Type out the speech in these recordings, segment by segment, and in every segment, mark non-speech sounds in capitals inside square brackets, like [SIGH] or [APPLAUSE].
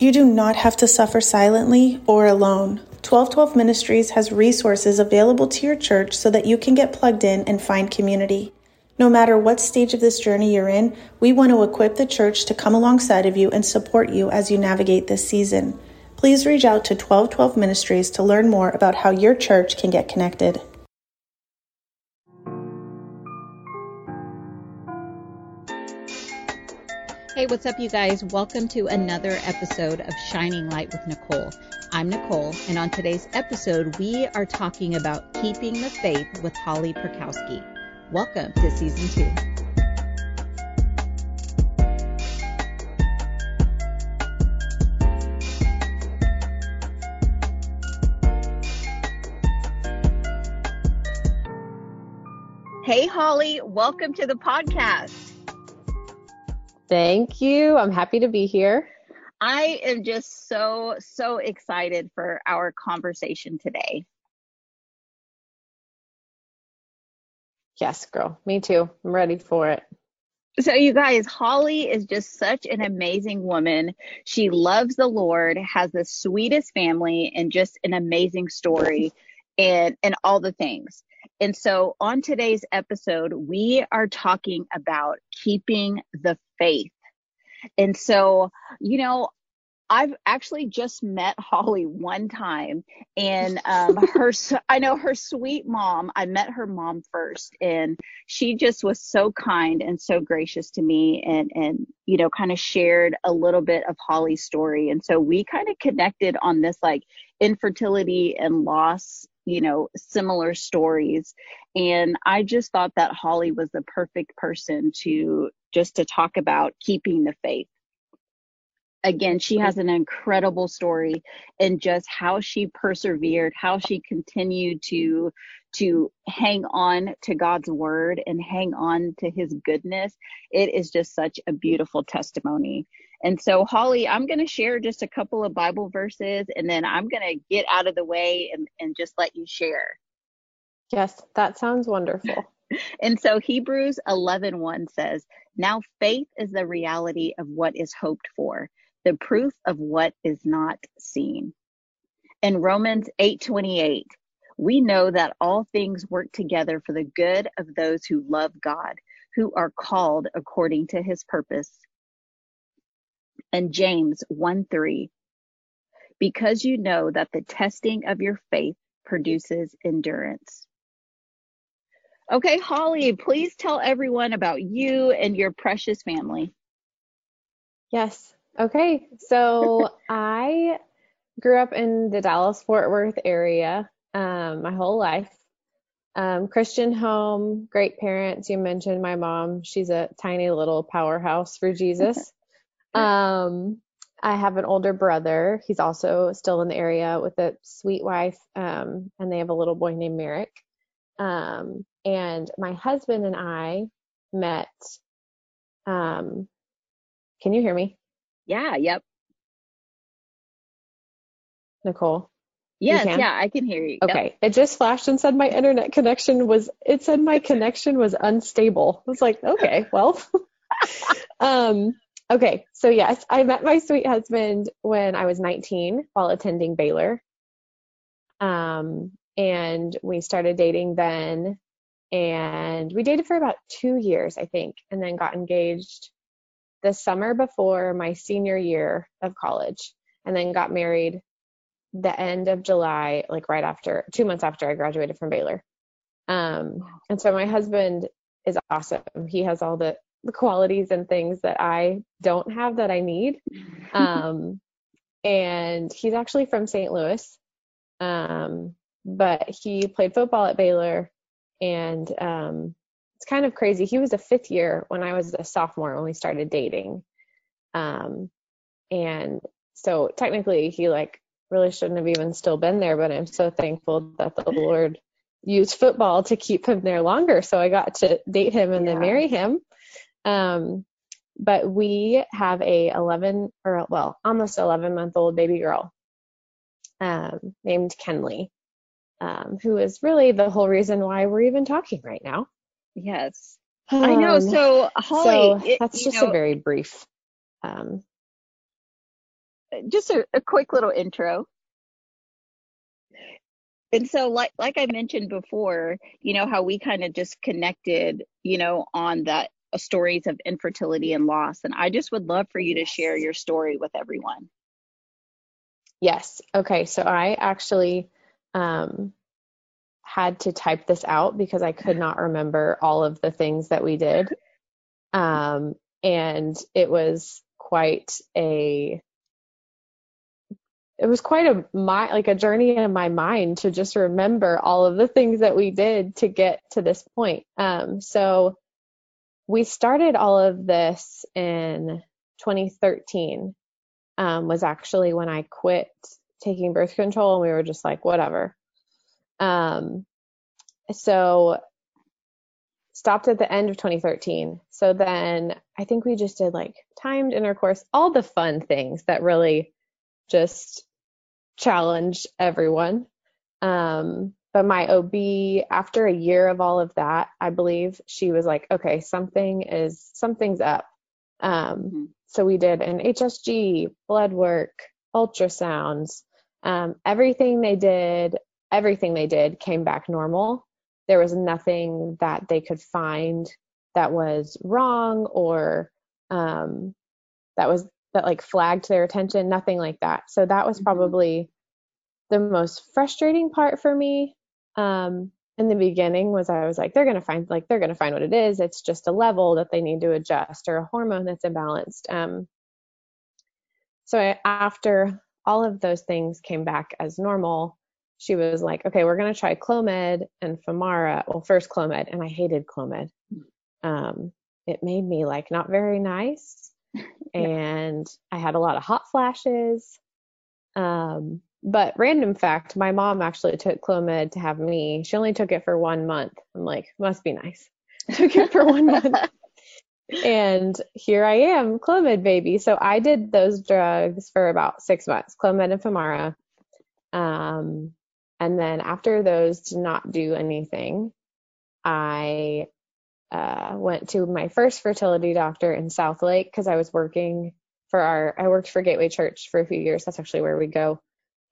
You do not have to suffer silently or alone. 1212 Ministries has resources available to your church so that you can get plugged in and find community. No matter what stage of this journey you're in, we want to equip the church to come alongside of you and support you as you navigate this season. Please reach out to 1212 Ministries to learn more about how your church can get connected. Hey, what's up, you guys? Welcome to another episode of Shining Light with Nicole. I'm Nicole, and on today's episode, we are talking about keeping the faith with Holly Piorkowski. Welcome to season two. Hey, Holly, welcome to the podcast. Thank you. I'm happy to be here. I am just so, so excited for our conversation today. Yes, girl. Me too. I'm ready for it. So, you guys, Holly is just such an amazing woman. She loves the Lord, has the sweetest family, and just an amazing story and, and all the things. And so, on today's episode, we are talking about keeping the faith. And so, you know, I've actually just met [LAUGHS] Holly one time, and um, her I know her sweet mom. I met her mom first, and she just was so kind and so gracious to me, and and you know, kind of shared a little bit of Holly's story, and so we kind of connected on this like infertility and loss you know, similar stories. And I just thought that Holly was the perfect person to just to talk about keeping the faith. Again, she has an incredible story and just how she persevered, how she continued to to hang on to God's word and hang on to his goodness. It is just such a beautiful testimony. And so, Holly, I'm going to share just a couple of Bible verses and then I'm going to get out of the way and, and just let you share. Yes, that sounds wonderful. [LAUGHS] and so Hebrews 11:1 1 says, "Now faith is the reality of what is hoped for, the proof of what is not seen." In Romans 8:28, we know that all things work together for the good of those who love God, who are called according to his purpose and James 1 3. Because you know that the testing of your faith produces endurance. Okay, Holly, please tell everyone about you and your precious family. Yes. Okay. So [LAUGHS] I grew up in the Dallas Fort Worth area um, my whole life. Um, Christian home, great parents. You mentioned my mom. She's a tiny little powerhouse for Jesus. [LAUGHS] Um, I have an older brother. He's also still in the area with a sweet wife, um, and they have a little boy named Merrick. Um, and my husband and I met. Um, can you hear me? Yeah. Yep. Nicole. Yes, yeah, I can hear you. Okay. Yep. It just flashed and said my internet connection was it said my [LAUGHS] connection was unstable. I was like, okay, well. [LAUGHS] um Okay, so yes, I met my sweet husband when I was 19 while attending Baylor. Um, and we started dating then, and we dated for about two years, I think, and then got engaged the summer before my senior year of college, and then got married the end of July, like right after, two months after I graduated from Baylor. Um, and so my husband is awesome. He has all the the qualities and things that I don't have that I need. [LAUGHS] Um, and he's actually from St. Louis, um, but he played football at Baylor, and um, it's kind of crazy. He was a fifth year when I was a sophomore when we started dating, um, and so technically he like really shouldn't have even still been there. But I'm so thankful that the Lord used football to keep him there longer. So I got to date him and yeah. then marry him. Um, but we have a 11 or well, almost 11 month old baby girl um, named Kenley, um, who is really the whole reason why we're even talking right now. Yes. I know. Um, so, Holly, so that's just know, a very brief um, just a, a quick little intro. And so, like like I mentioned before, you know how we kind of just connected, you know, on that stories of infertility and loss, and I just would love for you to share your story with everyone. Yes. Okay. So I actually um, had to type this out because I could not remember all of the things that we did. Um, and it was quite a it was quite a my like a journey in my mind to just remember all of the things that we did to get to this point. Um, so we started all of this in 2013. Um, was actually when I quit taking birth control and we were just like whatever. Um, so stopped at the end of 2013. So then I think we just did like timed intercourse, all the fun things that really just challenge everyone. Um, but my OB, after a year of all of that, I believe she was like, okay, something is, something's up. Um, mm-hmm. so we did an HSG, blood work, ultrasounds, um, everything they did, everything they did came back normal. There was nothing that they could find that was wrong or um, that was that like flagged their attention, nothing like that. So that was mm-hmm. probably the most frustrating part for me um, in the beginning was I was like, they're gonna find like they're gonna find what it is. It's just a level that they need to adjust or a hormone that's imbalanced. Um, so I, after all of those things came back as normal, she was like, okay, we're gonna try Clomid and Femara. Well, first Clomid, and I hated Clomid. Um, it made me like not very nice [LAUGHS] and I had a lot of hot flashes. Um, but random fact, my mom actually took Clomid to have me. She only took it for one month. I'm like, must be nice. [LAUGHS] took it for one month. [LAUGHS] And here I am, Clomid baby. So I did those drugs for about six months, Clomid and Femara. Um, and then after those did not do anything, I uh, went to my first fertility doctor in Southlake because I was working for our, I worked for Gateway Church for a few years. That's actually where we go.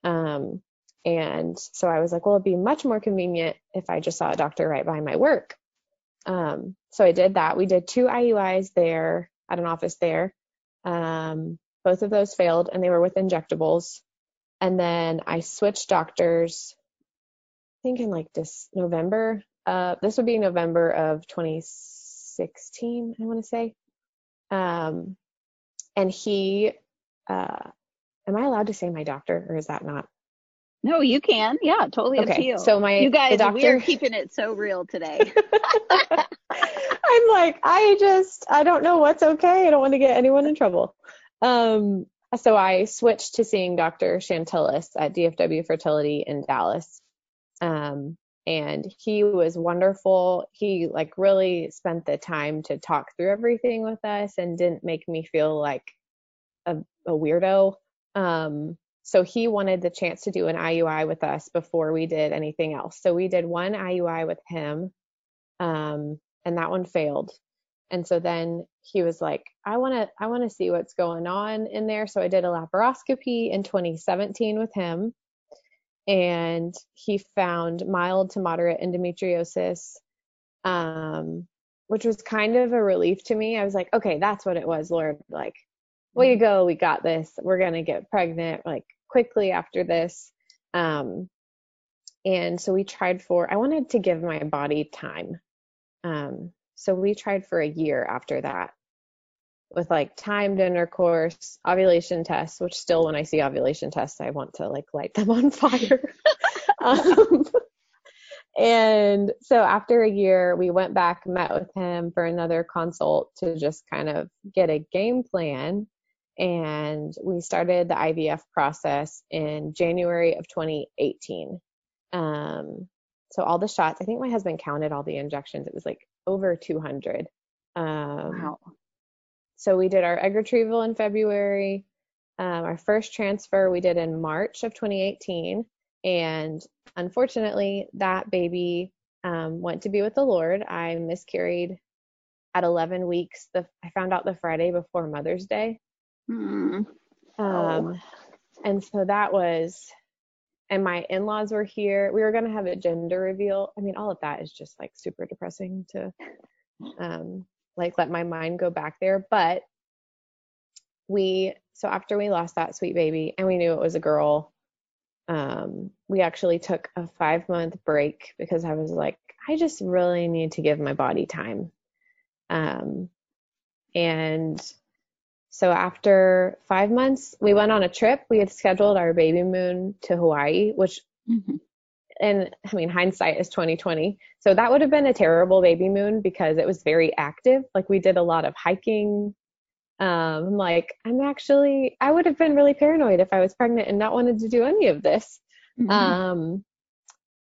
Um, and so I was like, well, it'd be much more convenient if I just saw a doctor right by my work. Um, so I did that. We did two IUIs there at an office there. Um, both of those failed and they were with injectables. And then I switched doctors, I think in like this November uh, this would be November of 2016, I want to say. Um, and he, uh, am I allowed to say my doctor or is that not? No, you can. Yeah, totally okay. up to you. So my you guys, doctor... we are keeping it so real today. [LAUGHS] I'm like, I just, I don't know what's okay. I don't want to get anyone in trouble. Um, so I switched to seeing Dr. Chantilis at DFW Fertility in Dallas. Um, and he was wonderful. He like really spent the time to talk through everything with us and didn't make me feel like a, a weirdo. Um, so he wanted the chance to do an IUI with us before we did anything else. So we did one IUI with him, um, and that one failed. And so then he was like, I want to, I want to see what's going on in there. So I did a laparoscopy in 2017 with him and he found mild to moderate endometriosis, um, which was kind of a relief to me. I was like, okay, that's what it was, Lord. Like, way to go, we got this. We're gonna get pregnant like quickly after this. Um, and so we tried for. I wanted to give my body time. Um, so we tried for a year after that with like timed intercourse, ovulation tests, which still when I see ovulation tests, I want to like light them on fire. [LAUGHS] um, and so after a year, we went back, met with him for another consult to just kind of get a game plan. And we started the IVF process in January of 2018. Um, so all the shots, I think my husband counted all the injections. It was like over 200. Um, wow so we did our egg retrieval in February. Um, our first transfer we did in March of 2018. And unfortunately, that baby um, went to be with the Lord. I miscarried at 11 weeks. The, I found out the Friday before Mother's Day. Mm. Um, oh. and so that was, and my in-laws were here. We were going to have a gender reveal. I mean, all of that is just like super depressing to, um, like let my mind go back there. But we, so after we lost that sweet baby and we knew it was a girl, um, we actually took a five month break because I was like, I just really need to give my body time. Um, and so after five months, we went on a trip. We had scheduled our baby moon to Hawaii, which, mm-hmm. and I mean, hindsight is 2020. So that would have been a terrible baby moon because it was very active. Like we did a lot of hiking. Um, I'm like, I'm actually, I would have been really paranoid if I was pregnant and not wanted to do any of this. Mm-hmm. Um,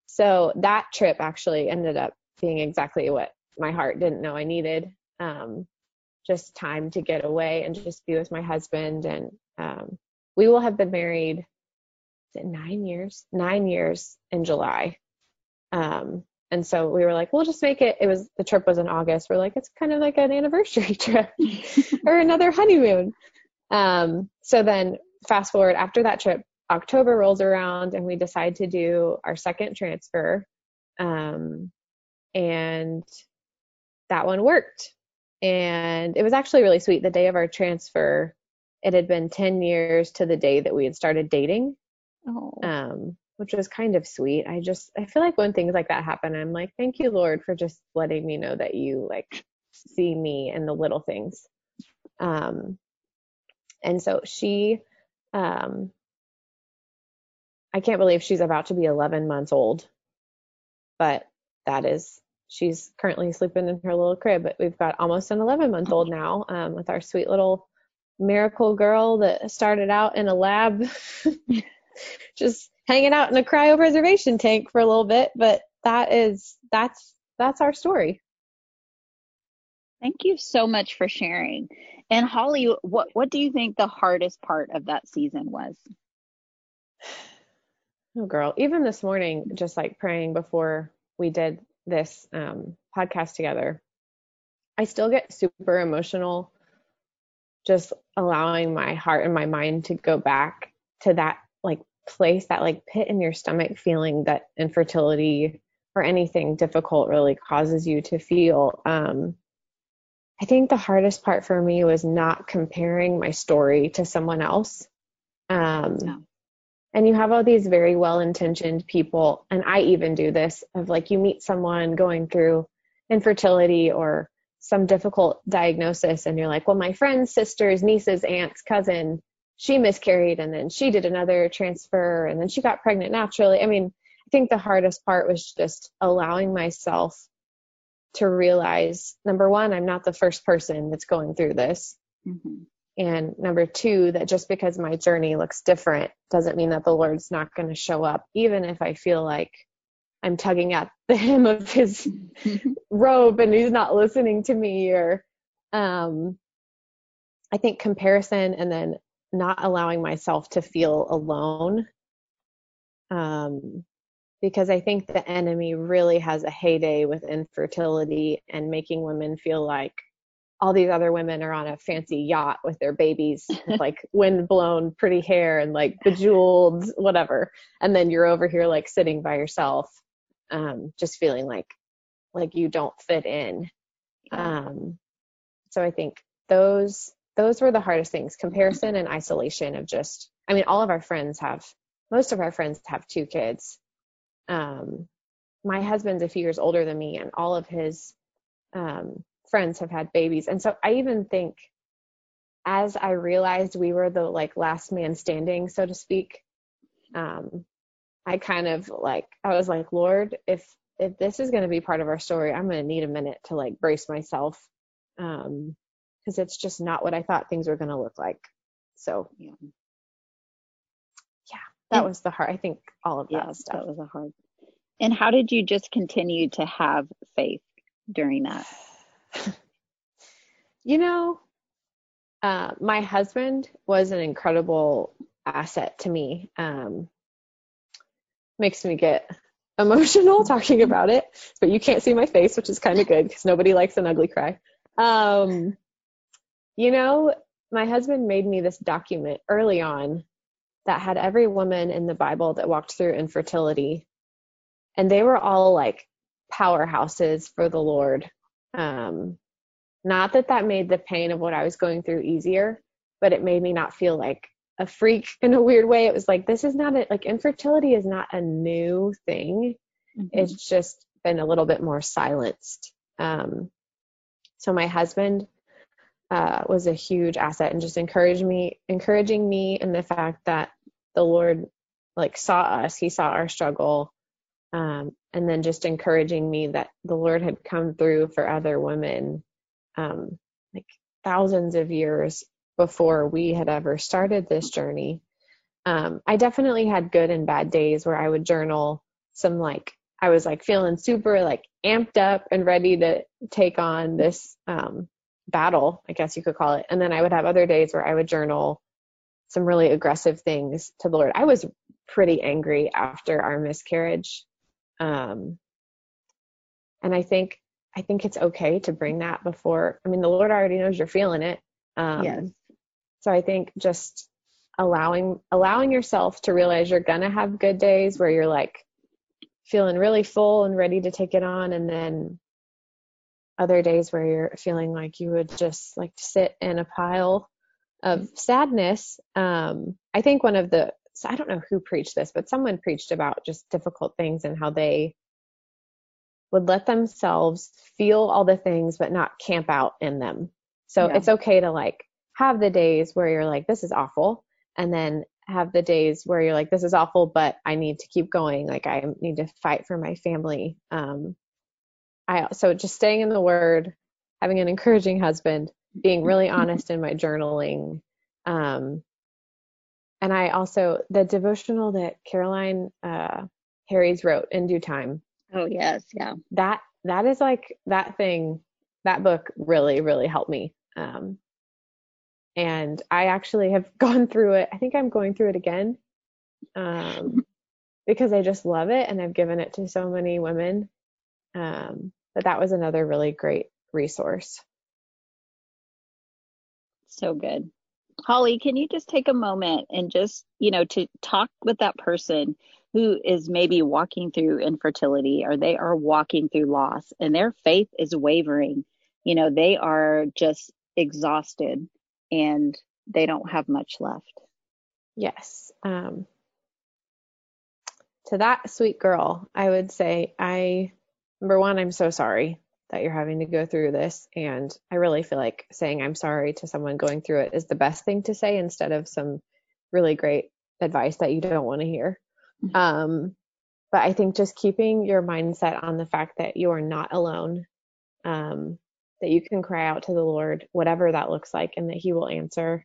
so that trip actually ended up being exactly what my heart didn't know I needed. Um, just time to get away and just be with my husband. And um, we will have been married nine years, nine years in July. Um, and so we were like, we'll just make it. It was the trip was in August. We're like, it's kind of like an anniversary [LAUGHS] trip [LAUGHS] or another honeymoon. Um, so then fast forward after that trip, October rolls around and we decide to do our second transfer. Um, and that one worked. And it was actually really sweet. The day of our transfer, it had been 10 years to the day that we had started dating. Oh. Um, which was kind of sweet. I just I feel like when things like that happen, I'm like, thank you, Lord, for just letting me know that you like see me in the little things. Um and so she um I can't believe she's about to be 11 months old. But that is she's currently sleeping in her little crib. But we've got almost an 11 month old now um, with our sweet little miracle girl that started out in a lab, [LAUGHS] just hanging out in a cryopreservation tank for a little bit. But that is that's that's our story. Thank you so much for sharing. And Holly, what what do you think the hardest part of that season was? [SIGHS] Oh, girl, even this morning, just like praying before we did this um, podcast together, I still get super emotional just allowing my heart and my mind to go back to that like place, that like pit in your stomach feeling that infertility or anything difficult really causes you to feel. Um, I think the hardest part for me was not comparing my story to someone else. Um, and you have all these very well intentioned people and i even do this of like you meet someone going through infertility or some difficult diagnosis and you're like well my friend's sister's niece's aunt's cousin she miscarried and then she did another transfer and then she got pregnant naturally i mean i think the hardest part was just allowing myself to realize number one i'm not the first person that's going through this mm-hmm. And number two, that just because my journey looks different doesn't mean that the Lord's not going to show up, even if I feel like I'm tugging at [LAUGHS] the hem of his [LAUGHS] robe and he's not listening to me or um I think comparison and then not allowing myself to feel alone. Um because I think the enemy really has a heyday with infertility and making women feel like all these other women are on a fancy yacht with their babies with [LAUGHS] like wind blown pretty hair and like bejeweled whatever. And then you're over here like sitting by yourself um just feeling like like you don't fit in. Um so i think those those were the hardest things comparison and isolation of just i mean all of our friends have most of our friends have two kids. Um my husband's a few years older than me and all of his um friends have had babies. And so I even think as I realized we were the like last man standing, so to speak, um, I kind of like I was like, Lord, if if this is going to be part of our story, I'm going to need a minute to like brace myself, um, because it's just not what I thought things were going to look like. So yeah, yeah, that and, was the hard. I think all of that yeah, stuff. That was a hard. And how did you just continue to have faith during that? [LAUGHS] you know, uh, my husband was an incredible asset to me. Um, makes me get [LAUGHS] emotional talking about it, but you can't see my face, which is kind of good because nobody likes an ugly cry. Um, you know, my husband made me this document early on that had every woman in the Bible that walked through infertility. And they were all like powerhouses for the Lord. Um, not that that made the pain of what I was going through easier, but it made me not feel like a freak [LAUGHS] in a weird way. It was like, this is not a, like infertility is not a new thing. Mm-hmm. It's just been a little bit more silenced. Um, so my husband uh, was a huge asset and just encouraged me, encouraging me in the fact that the Lord like saw us, He saw our struggle, um, and then just encouraging me that the Lord had come through for other women, um, like thousands of years before we had ever started this journey. Um, I definitely had good and bad days where I would journal some like I was like feeling super like amped up and ready to take on this um, battle, I guess you could call it. And then I would have other days where I would journal some really aggressive things to the Lord. I was pretty angry after our miscarriage. Um, and I think I think it's okay to bring that before. I mean, the Lord already knows you're feeling it. Um, yes. So I think just allowing allowing yourself to realize you're gonna have good days where you're like feeling really full and ready to take it on, and then other days where you're feeling like you would just like to sit in a pile of sadness. Um, I think one of the, I don't know who preached this, but someone preached about just difficult things and how they would let themselves feel all the things, but not camp out in them. So yeah. it's okay to like have the days where you're like, this is awful. And then have the days where you're like, this is awful, but I need to keep going. Like I need to fight for my family. Um, I, so just staying in the word, having an encouraging husband, being really [LAUGHS] honest in my journaling. Um, and I also, the devotional that Caroline uh, Harries wrote in due time. Oh, yes. Yeah. That, that is like that thing, that book really, really helped me. Um, and I actually have [LAUGHS] gone through it. I think I'm going through it again um, because I just love it and I've given it to so many women. Um, but that was another really great resource. So good. Holly, can you just take a moment and just, you know, to talk with that person who is maybe walking through infertility or they are walking through loss and their faith is wavering. You know, they are just exhausted and they don't have much left. Yes. Um, to that sweet girl, I would say, I, number one, I'm so sorry that you're having to go through this. And I really feel like saying I'm sorry to someone going through it is the best thing to say instead of some really great advice that you don't want to hear. Mm-hmm. Um, but I think just keeping your mindset on the fact that you are not alone, um, that you can cry out to the Lord, whatever that looks like, and that He will answer.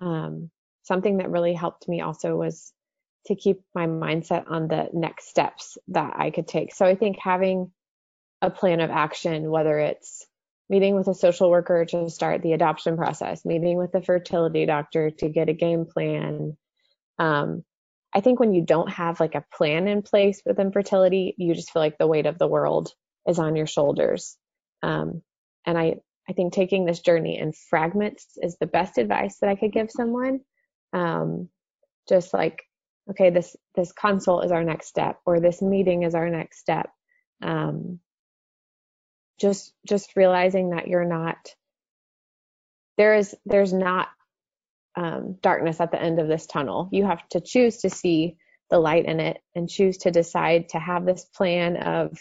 Um, something that really helped me also was to keep my mindset on the next steps that I could take. So I think having a plan of action, whether it's meeting with a social worker to start the adoption process, meeting with a fertility doctor to get a game plan. Um, I think when you don't have like a plan in place with infertility, you just feel like the weight of the world is on your shoulders. Um, and I, I think taking this journey in fragments is the best advice that I could give someone. Um, just like, okay, this, this consult is our next step or this meeting is our next step. Um, just just realizing that you're not there is there's not um, darkness at the end of this tunnel. You have to choose to see the light in it and choose to decide to have this plan of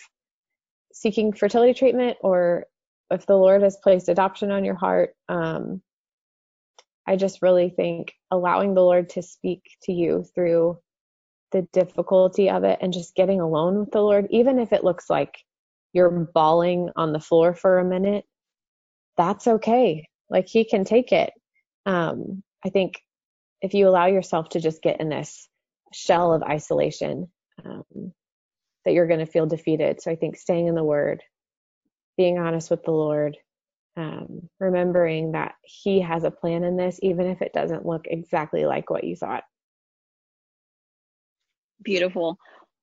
seeking fertility treatment or if the lord has placed adoption on your heart um, i just really think allowing the lord to speak to you through the difficulty of it and just getting alone with the lord even if it looks like you're bawling on the floor for a minute, that's okay. Like he can take it. Um, I think if you allow yourself to just get in this shell of isolation, um, that you're going to feel defeated. So I think staying in the Word, being honest with the Lord, um, remembering that He has a plan in this, even if it doesn't look exactly like what you thought. Beautiful.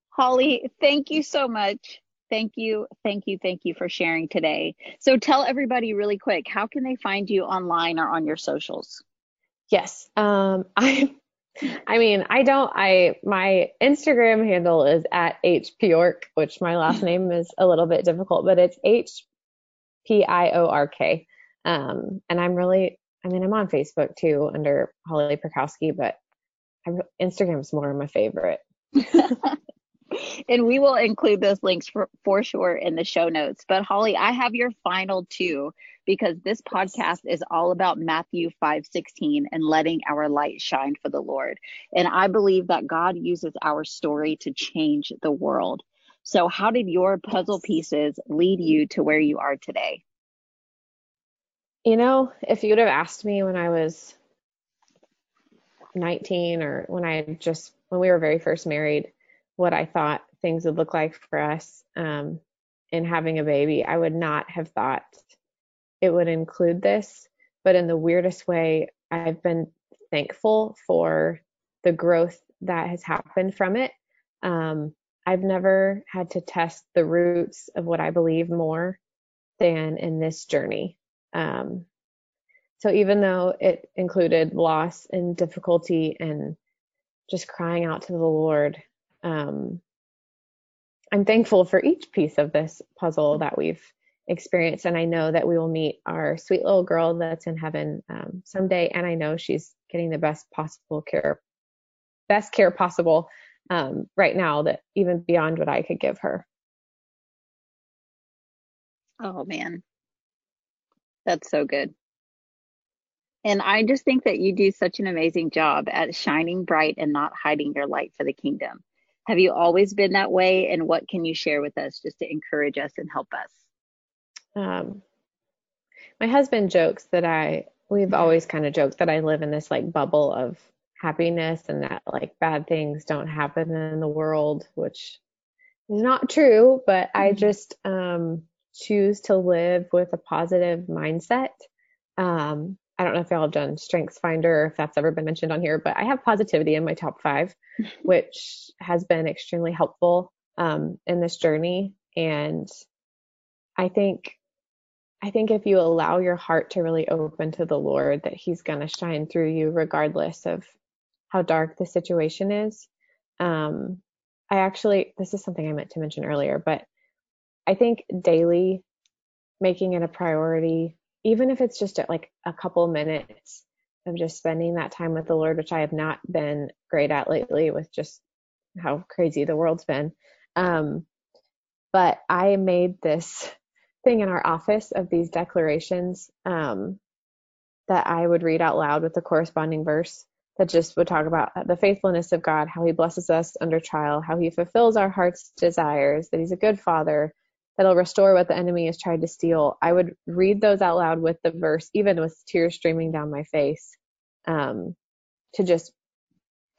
Holly, thank you so much thank you, thank you, thank you for sharing today. So tell everybody really quick, how can they find you online or on your socials? Yes. Um, [LAUGHS] I I mean, I don't I my Instagram handle is at hpiork, which my last [LAUGHS] name is a little bit difficult, but it's H P I O R K. Um, and I'm really I mean, I'm on Facebook too under Holly Piorkowski, but Instagram is more my favorite. [LAUGHS] and we will include those links for, for sure in the show notes. But Holly, I have your final two because this podcast is all about Matthew 5:16 and letting our light shine for the Lord. And I believe that God uses our story to change the world. So how did your puzzle pieces lead you to where you are today? You know, if you would have asked me when I was 19 or when I just when we were very first married, what I thought things would look like for us um, in having a baby, I would not have thought it would include this. But in the weirdest way, I've been thankful for the growth that has happened from it. Um, I've never had to test the roots of what I believe more than in this journey. Um, so even though it included loss and difficulty and just crying out to the Lord, um, I'm thankful for each piece of this puzzle that we've experienced. And I know that we will meet our sweet little girl that's in heaven um, someday. And I know she's getting the best possible care, best care possible um, right now that even beyond what I could give her. Oh, man. That's so good. And I just think that you do such an amazing job at shining bright and not hiding your light for the kingdom. Have you always been that way? And what can you share with us just to encourage us and help us? Um, my husband jokes that I, we've always kind of joked that I live in this like bubble of happiness and that like bad things don't happen in the world, which is not true, but I mm-hmm. just um, choose to live with a positive mindset. Um, I don't know if y'all have done Strengths Finder if that's ever been mentioned on here, but I have positivity in my top five, [LAUGHS] which has been extremely helpful um, in this journey. And I think, I think if you allow your heart to really open to the Lord, that He's going to shine through you regardless of how dark the situation is. Um, I actually, this is something I meant to mention earlier, but I think daily making it a priority even if it's just like a couple minutes of just spending that time with the Lord, which I have not been great at lately with just how crazy the world's been. Um, but I made this thing in our office of these declarations um, that I would read out loud with the corresponding verse that just would talk about the faithfulness of God, how he blesses us under trial, how he fulfills our heart's desires, that he's a good father, that'll restore what the enemy has tried to steal. I would read those out loud with the verse, even with tears streaming down my face, um, to just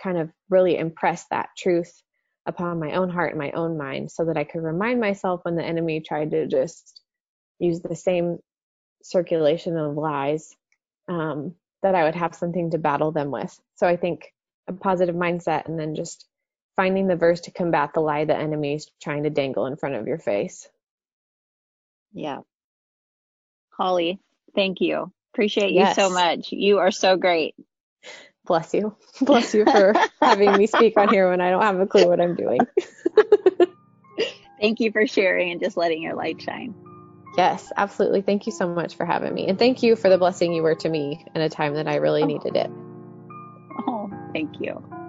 kind of really impress that truth upon my own heart and my own mind so that I could remind myself when the enemy tried to just use the same circulation of lies, um, that I would have something to battle them with. So I think a positive mindset and then just finding the verse to combat the lie the enemy is trying to dangle in front of your face. Yeah. Holly, thank you. Appreciate you yes. so much. You are so great. Bless you. [LAUGHS] Bless you for having me speak on here when I don't have a clue what I'm doing. [LAUGHS] thank you for sharing and just letting your light shine. Yes, absolutely. Thank you so much for having me. And thank you for the blessing you were to me in a time that I really oh. needed it. Oh, thank you.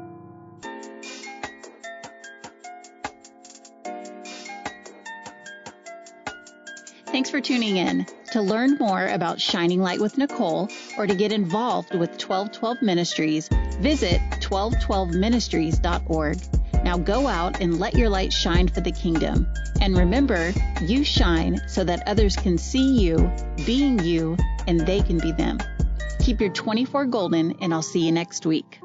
Thanks for tuning in. To learn more about Shining Light with Nicole or to get involved with 1212 Ministries, visit 1212ministries.org. Now go out and let your light shine for the kingdom. And remember, you shine so that others can see you, being you, and they can be them. Keep your 24 golden, and I'll see you next week.